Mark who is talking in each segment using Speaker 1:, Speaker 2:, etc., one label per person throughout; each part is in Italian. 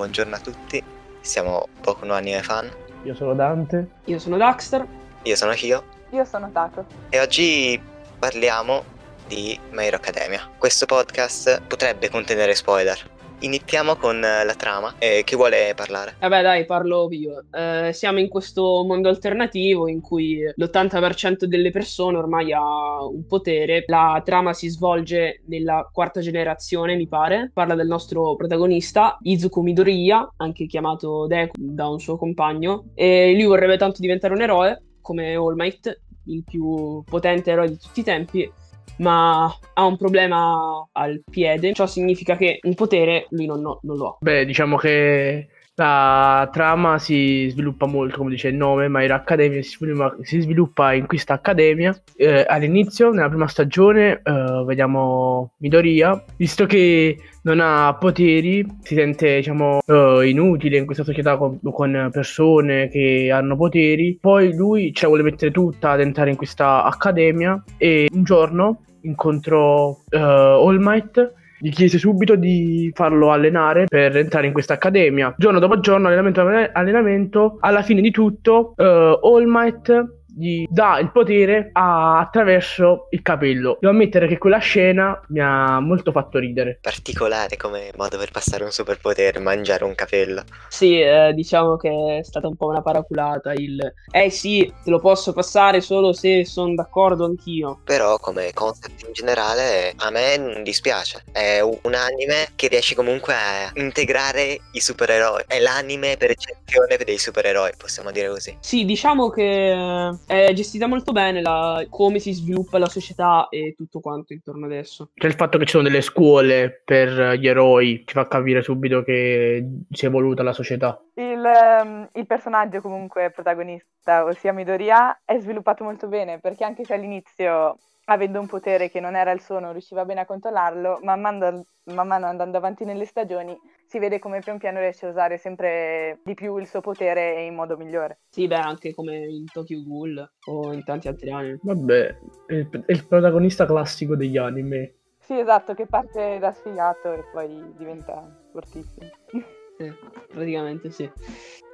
Speaker 1: buongiorno a tutti, siamo Poco No Anime Fan,
Speaker 2: Io sono Dante.
Speaker 3: Io sono Daxter.
Speaker 1: io sono Hio
Speaker 4: Io sono Taco.
Speaker 1: e oggi parliamo di My Hero Academia. Questo podcast potrebbe contenere spoiler. Iniziamo con eh, la trama, e chi vuole parlare?
Speaker 3: Vabbè, dai, parlo io. Eh, siamo in questo mondo alternativo in cui l'80% delle persone ormai ha un potere. La trama si svolge nella quarta generazione, mi pare. Parla del nostro protagonista, Izuku Midoriya, anche chiamato Deku da un suo compagno. E lui vorrebbe tanto diventare un eroe, come All Might, il più potente eroe di tutti i tempi. Ma ha un problema al piede, ciò significa che un potere lui non, non lo ha.
Speaker 2: Beh, diciamo che la trama si sviluppa molto, come dice il nome, My Hero Academia si sviluppa, si sviluppa in questa accademia. Eh, all'inizio, nella prima stagione, eh, vediamo Midoriya, visto che non ha poteri, si sente diciamo eh, inutile in questa società con, con persone che hanno poteri. Poi lui ce la vuole mettere tutta ad entrare in questa accademia e un giorno incontrò eh, All Might gli chiese subito di farlo allenare per entrare in questa accademia. Giorno dopo giorno, allenamento dopo allenamento, alla fine di tutto, uh, All Might gli dà il potere a- attraverso il capello. Devo ammettere che quella scena mi ha molto fatto ridere.
Speaker 1: Particolare come modo per passare un superpotere, mangiare un capello.
Speaker 3: Sì, eh, diciamo che è stata un po' una paraculata il Eh sì, te lo posso passare solo se sono d'accordo anch'io.
Speaker 1: Però come concept in generale a me non dispiace. È un anime che riesce comunque a integrare i supereroi. È l'anime per eccezione dei supereroi, possiamo dire così.
Speaker 3: Sì, diciamo che è gestita molto bene la- come si sviluppa la società e tutto quanto intorno adesso.
Speaker 2: C'è il fatto che ci sono delle scuole per gli eroi, ci fa capire subito che si è evoluta la società.
Speaker 4: Il, ehm, il personaggio comunque protagonista, ossia Midoriya, è sviluppato molto bene perché anche se all'inizio, avendo un potere che non era il suo, non riusciva bene a controllarlo, man mano, man mano andando avanti nelle stagioni si vede come pian piano riesce a usare sempre di più il suo potere e in modo migliore.
Speaker 3: Sì, beh, anche come in Tokyo Ghoul o in tanti altri anime.
Speaker 2: Vabbè, è il, è il protagonista classico degli anime.
Speaker 4: Sì, esatto, che parte da sfigato e poi diventa fortissimo.
Speaker 3: Sì, praticamente sì.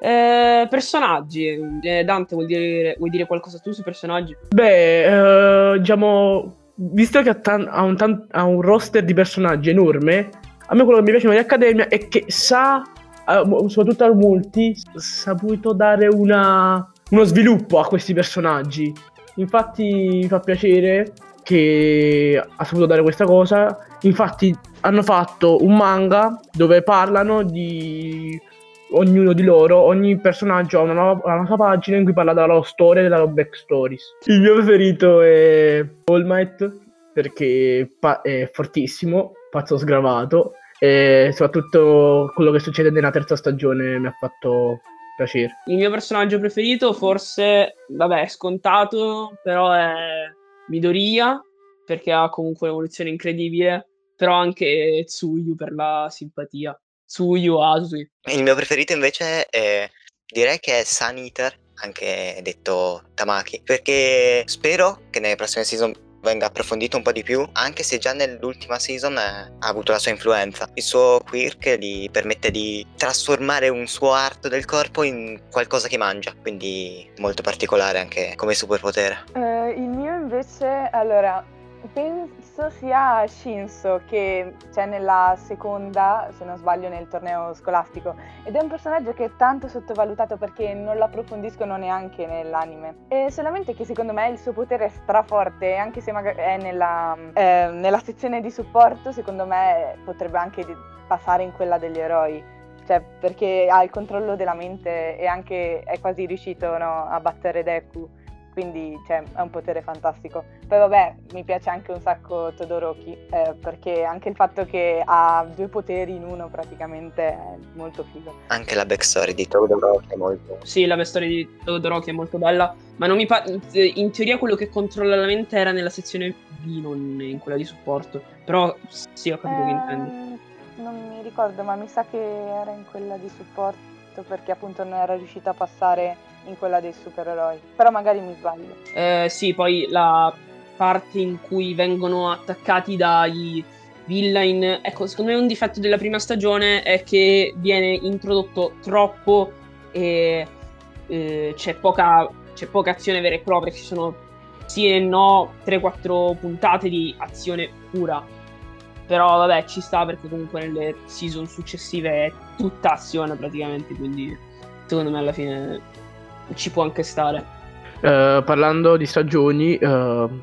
Speaker 3: Eh, personaggi. Eh, Dante, vuol dire, vuoi dire qualcosa tu sui personaggi?
Speaker 2: Beh, eh, diciamo, visto che ha, tan- ha un tan- ha un roster di personaggi enorme, a me quello che mi piace di Accademia è che sa, eh, soprattutto al multi, ha saputo dare una- uno sviluppo a questi personaggi. Infatti mi fa piacere che ha saputo dare questa cosa. Infatti hanno fatto un manga dove parlano di ognuno di loro, ogni personaggio ha una, nuova- una sua pagina in cui parla della loro storia e della loro backstories. Il mio preferito è All Might perché pa- è fortissimo, pazzo sgravato e soprattutto quello che succede nella terza stagione mi ha fatto piacere.
Speaker 3: Il mio personaggio preferito, forse, vabbè, è scontato, però è Midoriya, perché ha comunque un'evoluzione incredibile, però anche Tsuyu per la simpatia. Tsuyu Asui.
Speaker 1: Il mio preferito invece è, direi che è Sun Eater, anche detto Tamaki, perché spero che nelle prossime season venga approfondito un po' di più, anche se già nell'ultima season eh, ha avuto la sua influenza. Il suo quirk gli permette di trasformare un suo arto del corpo in qualcosa che mangia, quindi molto particolare anche come superpotere.
Speaker 4: Eh, il mio invece, allora, penso sia Shinso che c'è nella seconda, se non sbaglio, nel torneo scolastico ed è un personaggio che è tanto sottovalutato perché non lo approfondiscono neanche nell'anime. E solamente che secondo me il suo potere è straforte, anche se magari è nella, eh, nella sezione di supporto, secondo me potrebbe anche passare in quella degli eroi. Cioè, perché ha il controllo della mente e anche è quasi riuscito no, a battere Deku quindi cioè, è un potere fantastico. Poi vabbè, mi piace anche un sacco Todoroki, eh, perché anche il fatto che ha due poteri in uno praticamente è molto figo.
Speaker 1: Anche la backstory di Todoroki è molto...
Speaker 3: Sì, la storia di Todoroki è molto bella, ma non mi pa- in teoria quello che controlla la mente era nella sezione B, non in quella di supporto. Però sì, ho capito che intendi.
Speaker 4: Non mi ricordo, ma mi sa che era in quella di supporto perché appunto non era riuscita a passare in quella dei supereroi. Però magari mi sbaglio.
Speaker 3: Eh, sì, poi la parte in cui vengono attaccati dai villain. Ecco, secondo me un difetto della prima stagione è che viene introdotto troppo e eh, c'è, poca, c'è poca azione vera e propria, ci sono sì e no 3-4 puntate di azione pura. Però vabbè, ci sta perché comunque nelle season successive tutta azione praticamente, quindi secondo me alla fine ci può anche stare.
Speaker 2: Uh, parlando di stagioni, uh,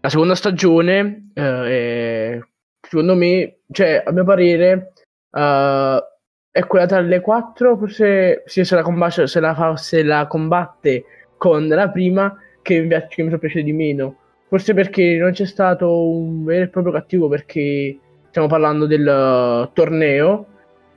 Speaker 2: la seconda stagione uh, è, secondo me, cioè a mio parere, è quella tra le quattro, forse sì, se, la combatte, se, la fa, se la combatte con la prima, che mi, piace, che mi piace di meno. Forse perché non c'è stato un vero e proprio cattivo, perché stiamo parlando del torneo,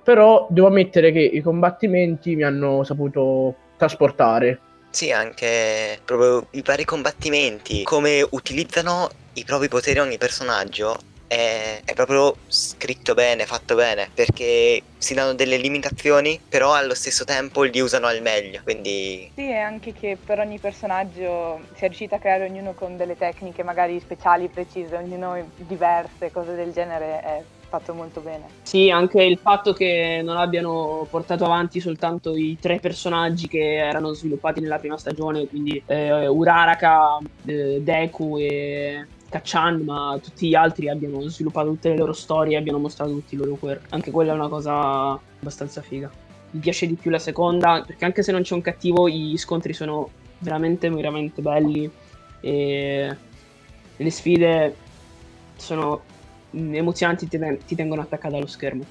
Speaker 2: però devo ammettere che i combattimenti mi hanno saputo trasportare.
Speaker 1: Sì, anche proprio i vari combattimenti, come utilizzano i propri poteri ogni personaggio è, è, proprio scritto bene, fatto bene, perché si danno delle limitazioni, però allo stesso tempo li usano al meglio, quindi...
Speaker 4: Sì, è anche che per ogni personaggio si è riuscito a creare ognuno con delle tecniche magari speciali, precise, ognuno diverse, cose del genere, è fatto molto bene.
Speaker 3: Sì, anche il fatto che non abbiano portato avanti soltanto i tre personaggi che erano sviluppati nella prima stagione, quindi eh, Uraraka, eh, Deku e Kachan, ma tutti gli altri abbiano sviluppato tutte le loro storie e abbiano mostrato tutti i loro quirk. Anche quella è una cosa abbastanza figa. Mi piace di più la seconda, perché anche se non c'è un cattivo, gli scontri sono veramente, veramente belli. E le sfide sono emozionanti, ti, ti tengono attaccata allo schermo.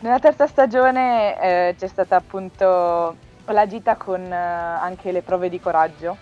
Speaker 4: Nella terza stagione eh, c'è stata appunto la gita con eh, anche le prove di coraggio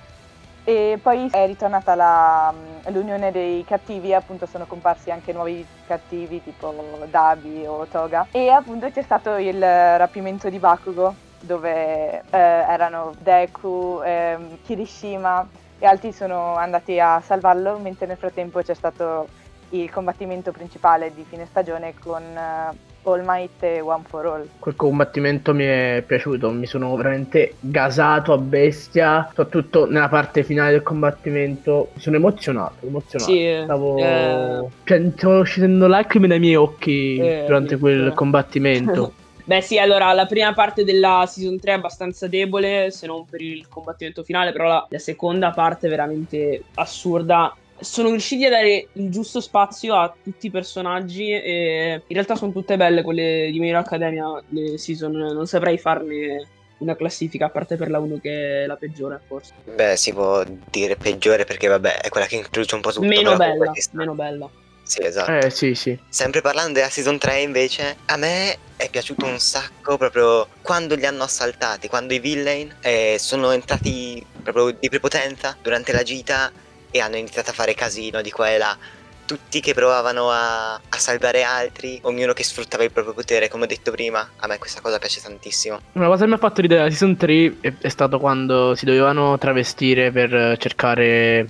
Speaker 4: e poi è ritornata la, mm, l'unione dei cattivi, appunto sono comparsi anche nuovi cattivi tipo Dabi o Toga. E appunto c'è stato il rapimento di Bakugo, dove eh, erano Deku, eh, Kirishima e altri sono andati a salvarlo, mentre nel frattempo c'è stato il combattimento principale di fine stagione con eh, All Might e One for All.
Speaker 2: Quel combattimento mi è piaciuto, mi sono veramente gasato a bestia, soprattutto nella parte finale del combattimento. Mi sono emozionato, emozionato. Sì, Stavo eh... Stavo scendendo lacrime dai miei occhi eh, durante quel eh. combattimento.
Speaker 3: Beh sì, allora la prima parte della season 3 è abbastanza debole, se non per il combattimento finale, però la, la seconda parte è veramente assurda sono riusciti a dare il giusto spazio a tutti i personaggi e in realtà sono tutte belle quelle di Miro Academia, le season, non saprei farne una classifica a parte per la 1 che è la peggiore forse.
Speaker 1: Beh, si può dire peggiore perché vabbè, è quella che introduce un po' tutto.
Speaker 3: Meno bella, meno bella.
Speaker 1: Sì, esatto.
Speaker 2: Eh, sì, sì.
Speaker 1: Sempre parlando della season 3 invece, a me è piaciuto un sacco proprio quando li hanno assaltati, quando i villain eh, sono entrati proprio di prepotenza durante la gita e hanno iniziato a fare casino di qua e là. Tutti che provavano a, a, salvare altri, ognuno che sfruttava il proprio potere, come ho detto prima. A me questa cosa piace tantissimo.
Speaker 2: Una cosa che mi ha fatto ridere la season 3 è, è stato quando si dovevano travestire per cercare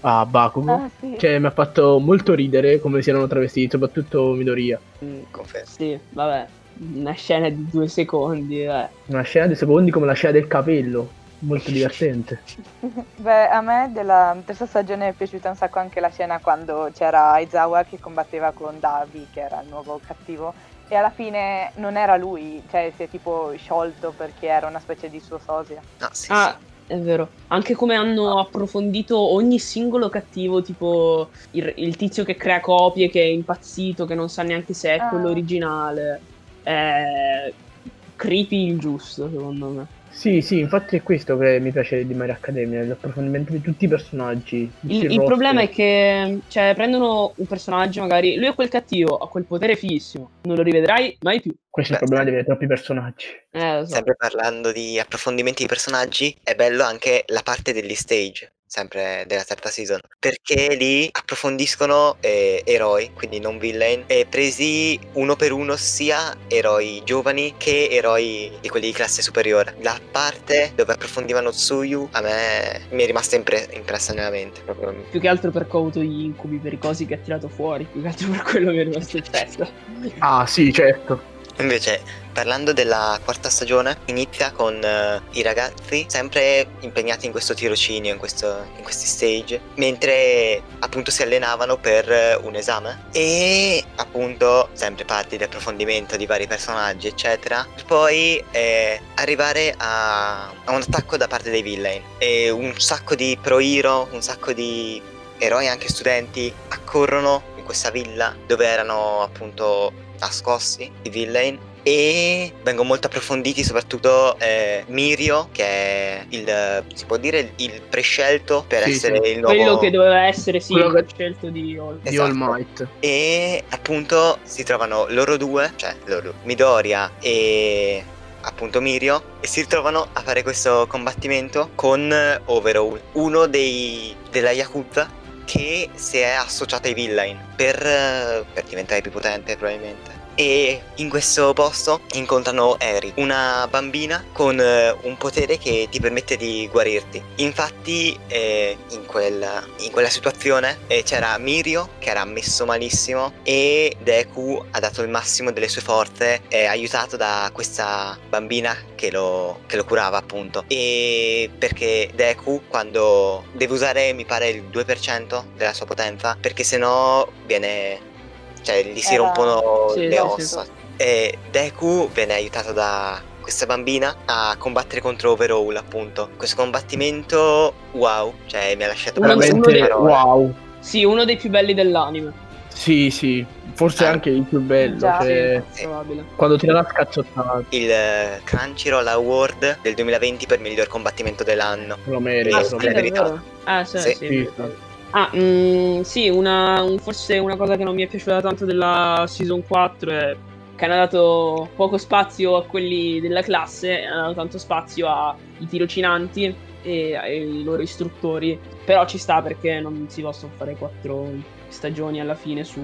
Speaker 2: a Bakugo. Ah, sì. Cioè, mi ha fatto molto ridere come si erano travestiti, soprattutto Midoriya.
Speaker 3: Mm, confermo. Sì, vabbè. Una scena di due secondi, eh.
Speaker 2: Una scena di secondi come la scena del capello molto divertente.
Speaker 4: Beh, a me della terza stagione è piaciuta un sacco anche la scena quando c'era Aizawa che combatteva con Davi, che era il nuovo cattivo, e alla fine non era lui, cioè si è tipo sciolto perché era una specie di suo sosia.
Speaker 1: No, sì,
Speaker 3: ah,
Speaker 1: sì.
Speaker 3: è vero. Anche come hanno approfondito ogni singolo cattivo, tipo il, il, tizio che crea copie, che è impazzito, che non sa neanche se è ah. quello originale. È creepy il giusto, secondo me.
Speaker 2: Sì, sì, infatti è questo che mi piace di My Academia, l'approfondimento di tutti i personaggi.
Speaker 3: Tutti il, il problema è che cioè, prendono un personaggio, magari lui è quel cattivo, ha quel potere fighissimo, non lo rivedrai mai più.
Speaker 2: Questo Beh, è il problema di avere troppi personaggi.
Speaker 3: Eh, so.
Speaker 1: Sempre parlando di approfondimenti di personaggi, è bello anche la parte degli stage sempre della terza season, perché lì approfondiscono eh, eroi, quindi non villain, e presi uno per uno sia eroi giovani che eroi di quelli di classe superiore. La parte dove approfondivano Tsuyu a me mi è rimasta impre- impressa nella mente. Proprio.
Speaker 3: Più che altro perché ho avuto gli incubi per i cosi che ha tirato fuori, più che altro per quello mi è rimasto in testa.
Speaker 2: Ah sì, certo.
Speaker 1: Invece, parlando della quarta stagione, inizia con eh, i ragazzi sempre impegnati in questo tirocinio, in, questo- in questi stage, mentre appunto si allenavano per eh, un esame. E appunto, sempre parti di approfondimento di vari personaggi, eccetera. Per poi eh, arrivare a, a un attacco da parte dei villain. E un sacco di pro hero, un sacco di eroi anche studenti accorrono in questa villa dove erano appunto nascosti i villain e vengono molto approfonditi soprattutto eh, Mirio che è il si può dire il prescelto per
Speaker 2: Sì,
Speaker 1: essere
Speaker 2: sì.
Speaker 1: il nuovo
Speaker 3: Quello che doveva essere, sì,
Speaker 2: Quello
Speaker 3: il
Speaker 2: che-
Speaker 3: scelto di Hall.
Speaker 2: Di
Speaker 1: Esatto.
Speaker 2: All Might.
Speaker 1: e appunto si trovano loro due cioè loro Midoriya e appunto Mirio e si ritrovano a fare questo combattimento con Overhaul uno dei della Yakuza che si è associato ai villain per, eh, per diventare più potente probabilmente e in questo posto incontrano Eri, una bambina con eh, un potere che ti permette di guarirti. Infatti, eh, in, quel- in quella situazione eh, c'era Mirio che era messo malissimo e Deku ha dato il massimo delle sue forze, eh, aiutato da questa bambina che lo, che lo curava, appunto. E perché Deku, quando deve usare, mi pare, il 2% della sua potenza, perché sennò viene. Cioè gli si
Speaker 4: Era-
Speaker 1: rompono
Speaker 3: Sì,
Speaker 1: le
Speaker 3: sì, sì.
Speaker 1: ossa. E Deku viene aiutato da questa bambina a combattere contro Overhaul, appunto. Questo combattimento, wow, cioè mi ha lasciato
Speaker 3: Uno-
Speaker 1: veramente
Speaker 2: wow.
Speaker 3: Sì, uno dei più belli dell'anime.
Speaker 2: Sì, sì. Forse
Speaker 1: Ah.
Speaker 2: anche il più bello.
Speaker 4: Già.
Speaker 2: cioè,
Speaker 1: Sì.
Speaker 2: Quando tira la scazzottata.
Speaker 1: Il eh, Crunchyroll Award del 2020 per miglior combattimento dell'anno.
Speaker 2: Lo merita.
Speaker 1: Ah,
Speaker 2: lo
Speaker 1: sì?
Speaker 3: Ah, sì,
Speaker 1: Sì.
Speaker 3: sì. Ah, mm, sì, una, un- forse una cosa che non mi è piaciuta tanto della Season 4 è che hanno dato poco spazio a quelli della classe, hanno dato tanto spazio ai tirocinanti e ai loro istruttori, però ci sta perché non si possono fare quattro stagioni alla fine su,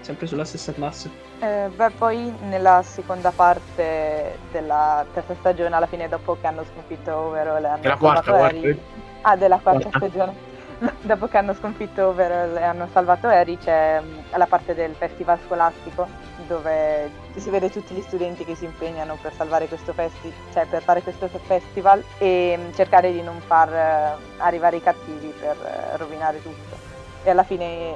Speaker 3: sempre sulla stessa classe.
Speaker 4: Eh, beh, poi nella seconda parte della terza stagione, alla fine, dopo che hanno sconfitto Overall hanno
Speaker 2: È la quarta, quarta.
Speaker 4: Eri. Ah, della quarta
Speaker 2: Quarta.
Speaker 4: stagione. dopo che hanno sconfitto Overall e hanno salvato Eri, c'è la parte del festival scolastico dove si vede tutti gli studenti che si impegnano per salvare questo festival, cioè per fare questo festival e cercare di non far eh, arrivare i cattivi per eh, rovinare tutto. E alla fine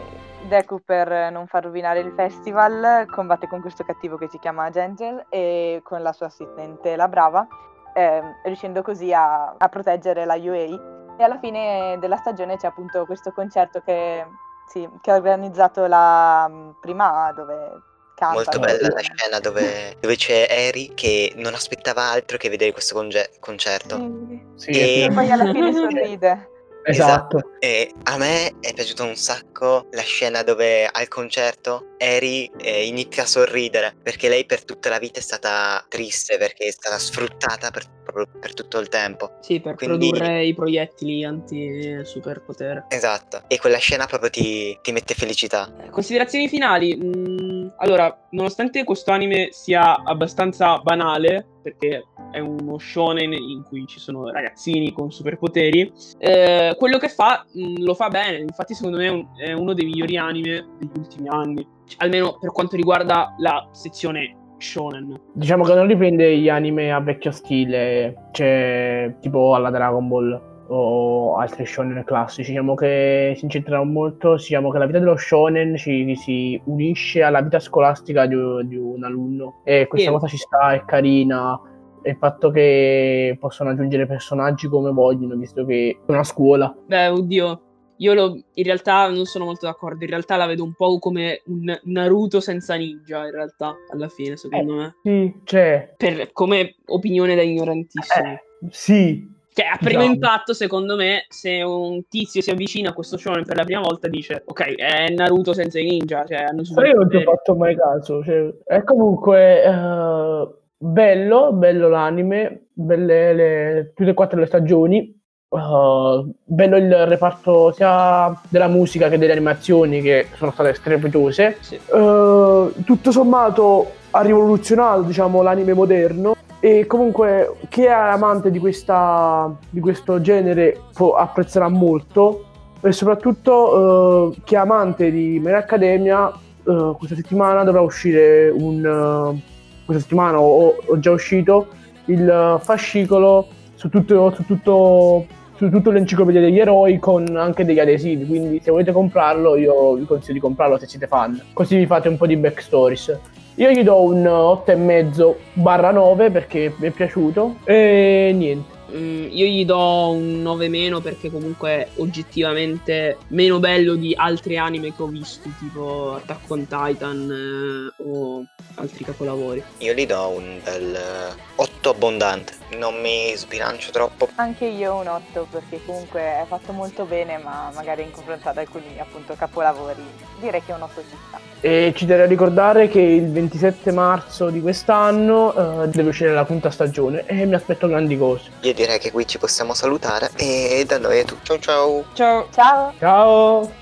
Speaker 4: Deku per non far rovinare il festival combatte con questo cattivo che si chiama Gengel e con la sua assistente la Brava, ehm, riuscendo così a, a proteggere la UA. E alla fine della stagione c'è appunto questo concerto che, sì, che ha organizzato la mm, prima dove canta.
Speaker 1: Molto bella la scena dove, dove c'è Eri che non aspettava altro che vedere questo conge- concerto.
Speaker 4: Sì.
Speaker 2: Sì,
Speaker 1: E-
Speaker 4: poi alla fine sorride.
Speaker 2: Esatto.
Speaker 1: E a me è piaciuta un sacco la scena dove al concerto Eri eh, inizia a sorridere perché lei per tutta la vita è stata triste perché è stata sfruttata per, proprio per tutto il tempo.
Speaker 3: Sì, per
Speaker 1: Quindi-
Speaker 3: produrre i proiettili anti-superpotere.
Speaker 1: Esatto. E quella scena proprio ti, ti mette felicità.
Speaker 3: Eh, Considerazioni finali. Mm, allora, nonostante questo anime sia abbastanza banale, perché è uno shonen in cui ci sono ragazzini con superpoteri, eh, quello che fa mm, lo fa bene. Infatti, secondo me è, un- è uno dei migliori anime degli ultimi anni. Almeno per quanto riguarda la sezione shonen.
Speaker 2: Diciamo che non riprende gli anime a vecchio stile, cioè tipo alla Dragon Ball o altri shonen classici. Diciamo che si incentrano molto, diciamo che la vita dello shonen ci, si unisce alla vita scolastica di, di un alunno e questa
Speaker 3: Sì.
Speaker 2: cosa ci sta, è carina. E il fatto che possono aggiungere personaggi come vogliono, visto che è una scuola.
Speaker 3: Beh, oddio. Io lo- in realtà non sono molto d'accordo. In realtà la vedo un po' come un Naruto senza ninja. In realtà, alla fine, secondo me.
Speaker 2: Sì, c'è.
Speaker 3: Per- come opinione da ignorantissimo.
Speaker 2: Eh, sì,
Speaker 3: Cioè, a primo
Speaker 2: Diciamo.
Speaker 3: impatto, secondo me, se un tizio si avvicina a questo shonen per la prima volta, dice: Ok, è Naruto senza i ninja. Cioè, hanno
Speaker 2: Sai io non ci ho fatto mai caso. cioè, è comunque eh, bello, bello l'anime, belle le, tutte e quattro le stagioni. Eh, bello il reparto sia della musica che delle animazioni che sono state strepitose.
Speaker 3: Sì.
Speaker 2: Eh, tutto sommato ha rivoluzionato diciamo, l'anime moderno e comunque chi è amante di, questa, di questo genere può- apprezzerà molto e soprattutto eh, chi è amante di My Hero Academia eh, questa settimana dovrà uscire un, eh, questa settimana ho, ho già uscito il fascicolo su tutto, su tutto, su tutto l'enciclopedia degli eroi con anche degli adesivi, quindi se volete comprarlo io vi consiglio di comprarlo se siete fan, così vi fate un po' di backstories. Io gli do un 8,5 barra 9 perché mi è piaciuto e niente.
Speaker 3: Mm, io gli do un 9 meno perché comunque è oggettivamente meno bello di altri anime che ho visto, tipo Attack on Titan eh, o altri capolavori.
Speaker 1: Io gli do un bel 8 abbondante, non mi sbilancio troppo.
Speaker 4: Anche io un 8 perché comunque è fatto molto bene, ma magari in confronto ad alcuni appunto capolavori direi che un 8 ci sta.
Speaker 2: E ci terrei a ricordare che il 27 marzo di quest'anno eh, deve uscire la quinta stagione e mi aspetto grandi cose.
Speaker 1: Io direi che qui ci possiamo salutare e da noi è tutto. Ciao ciao!
Speaker 3: Ciao!
Speaker 4: Ciao!
Speaker 2: Ciao!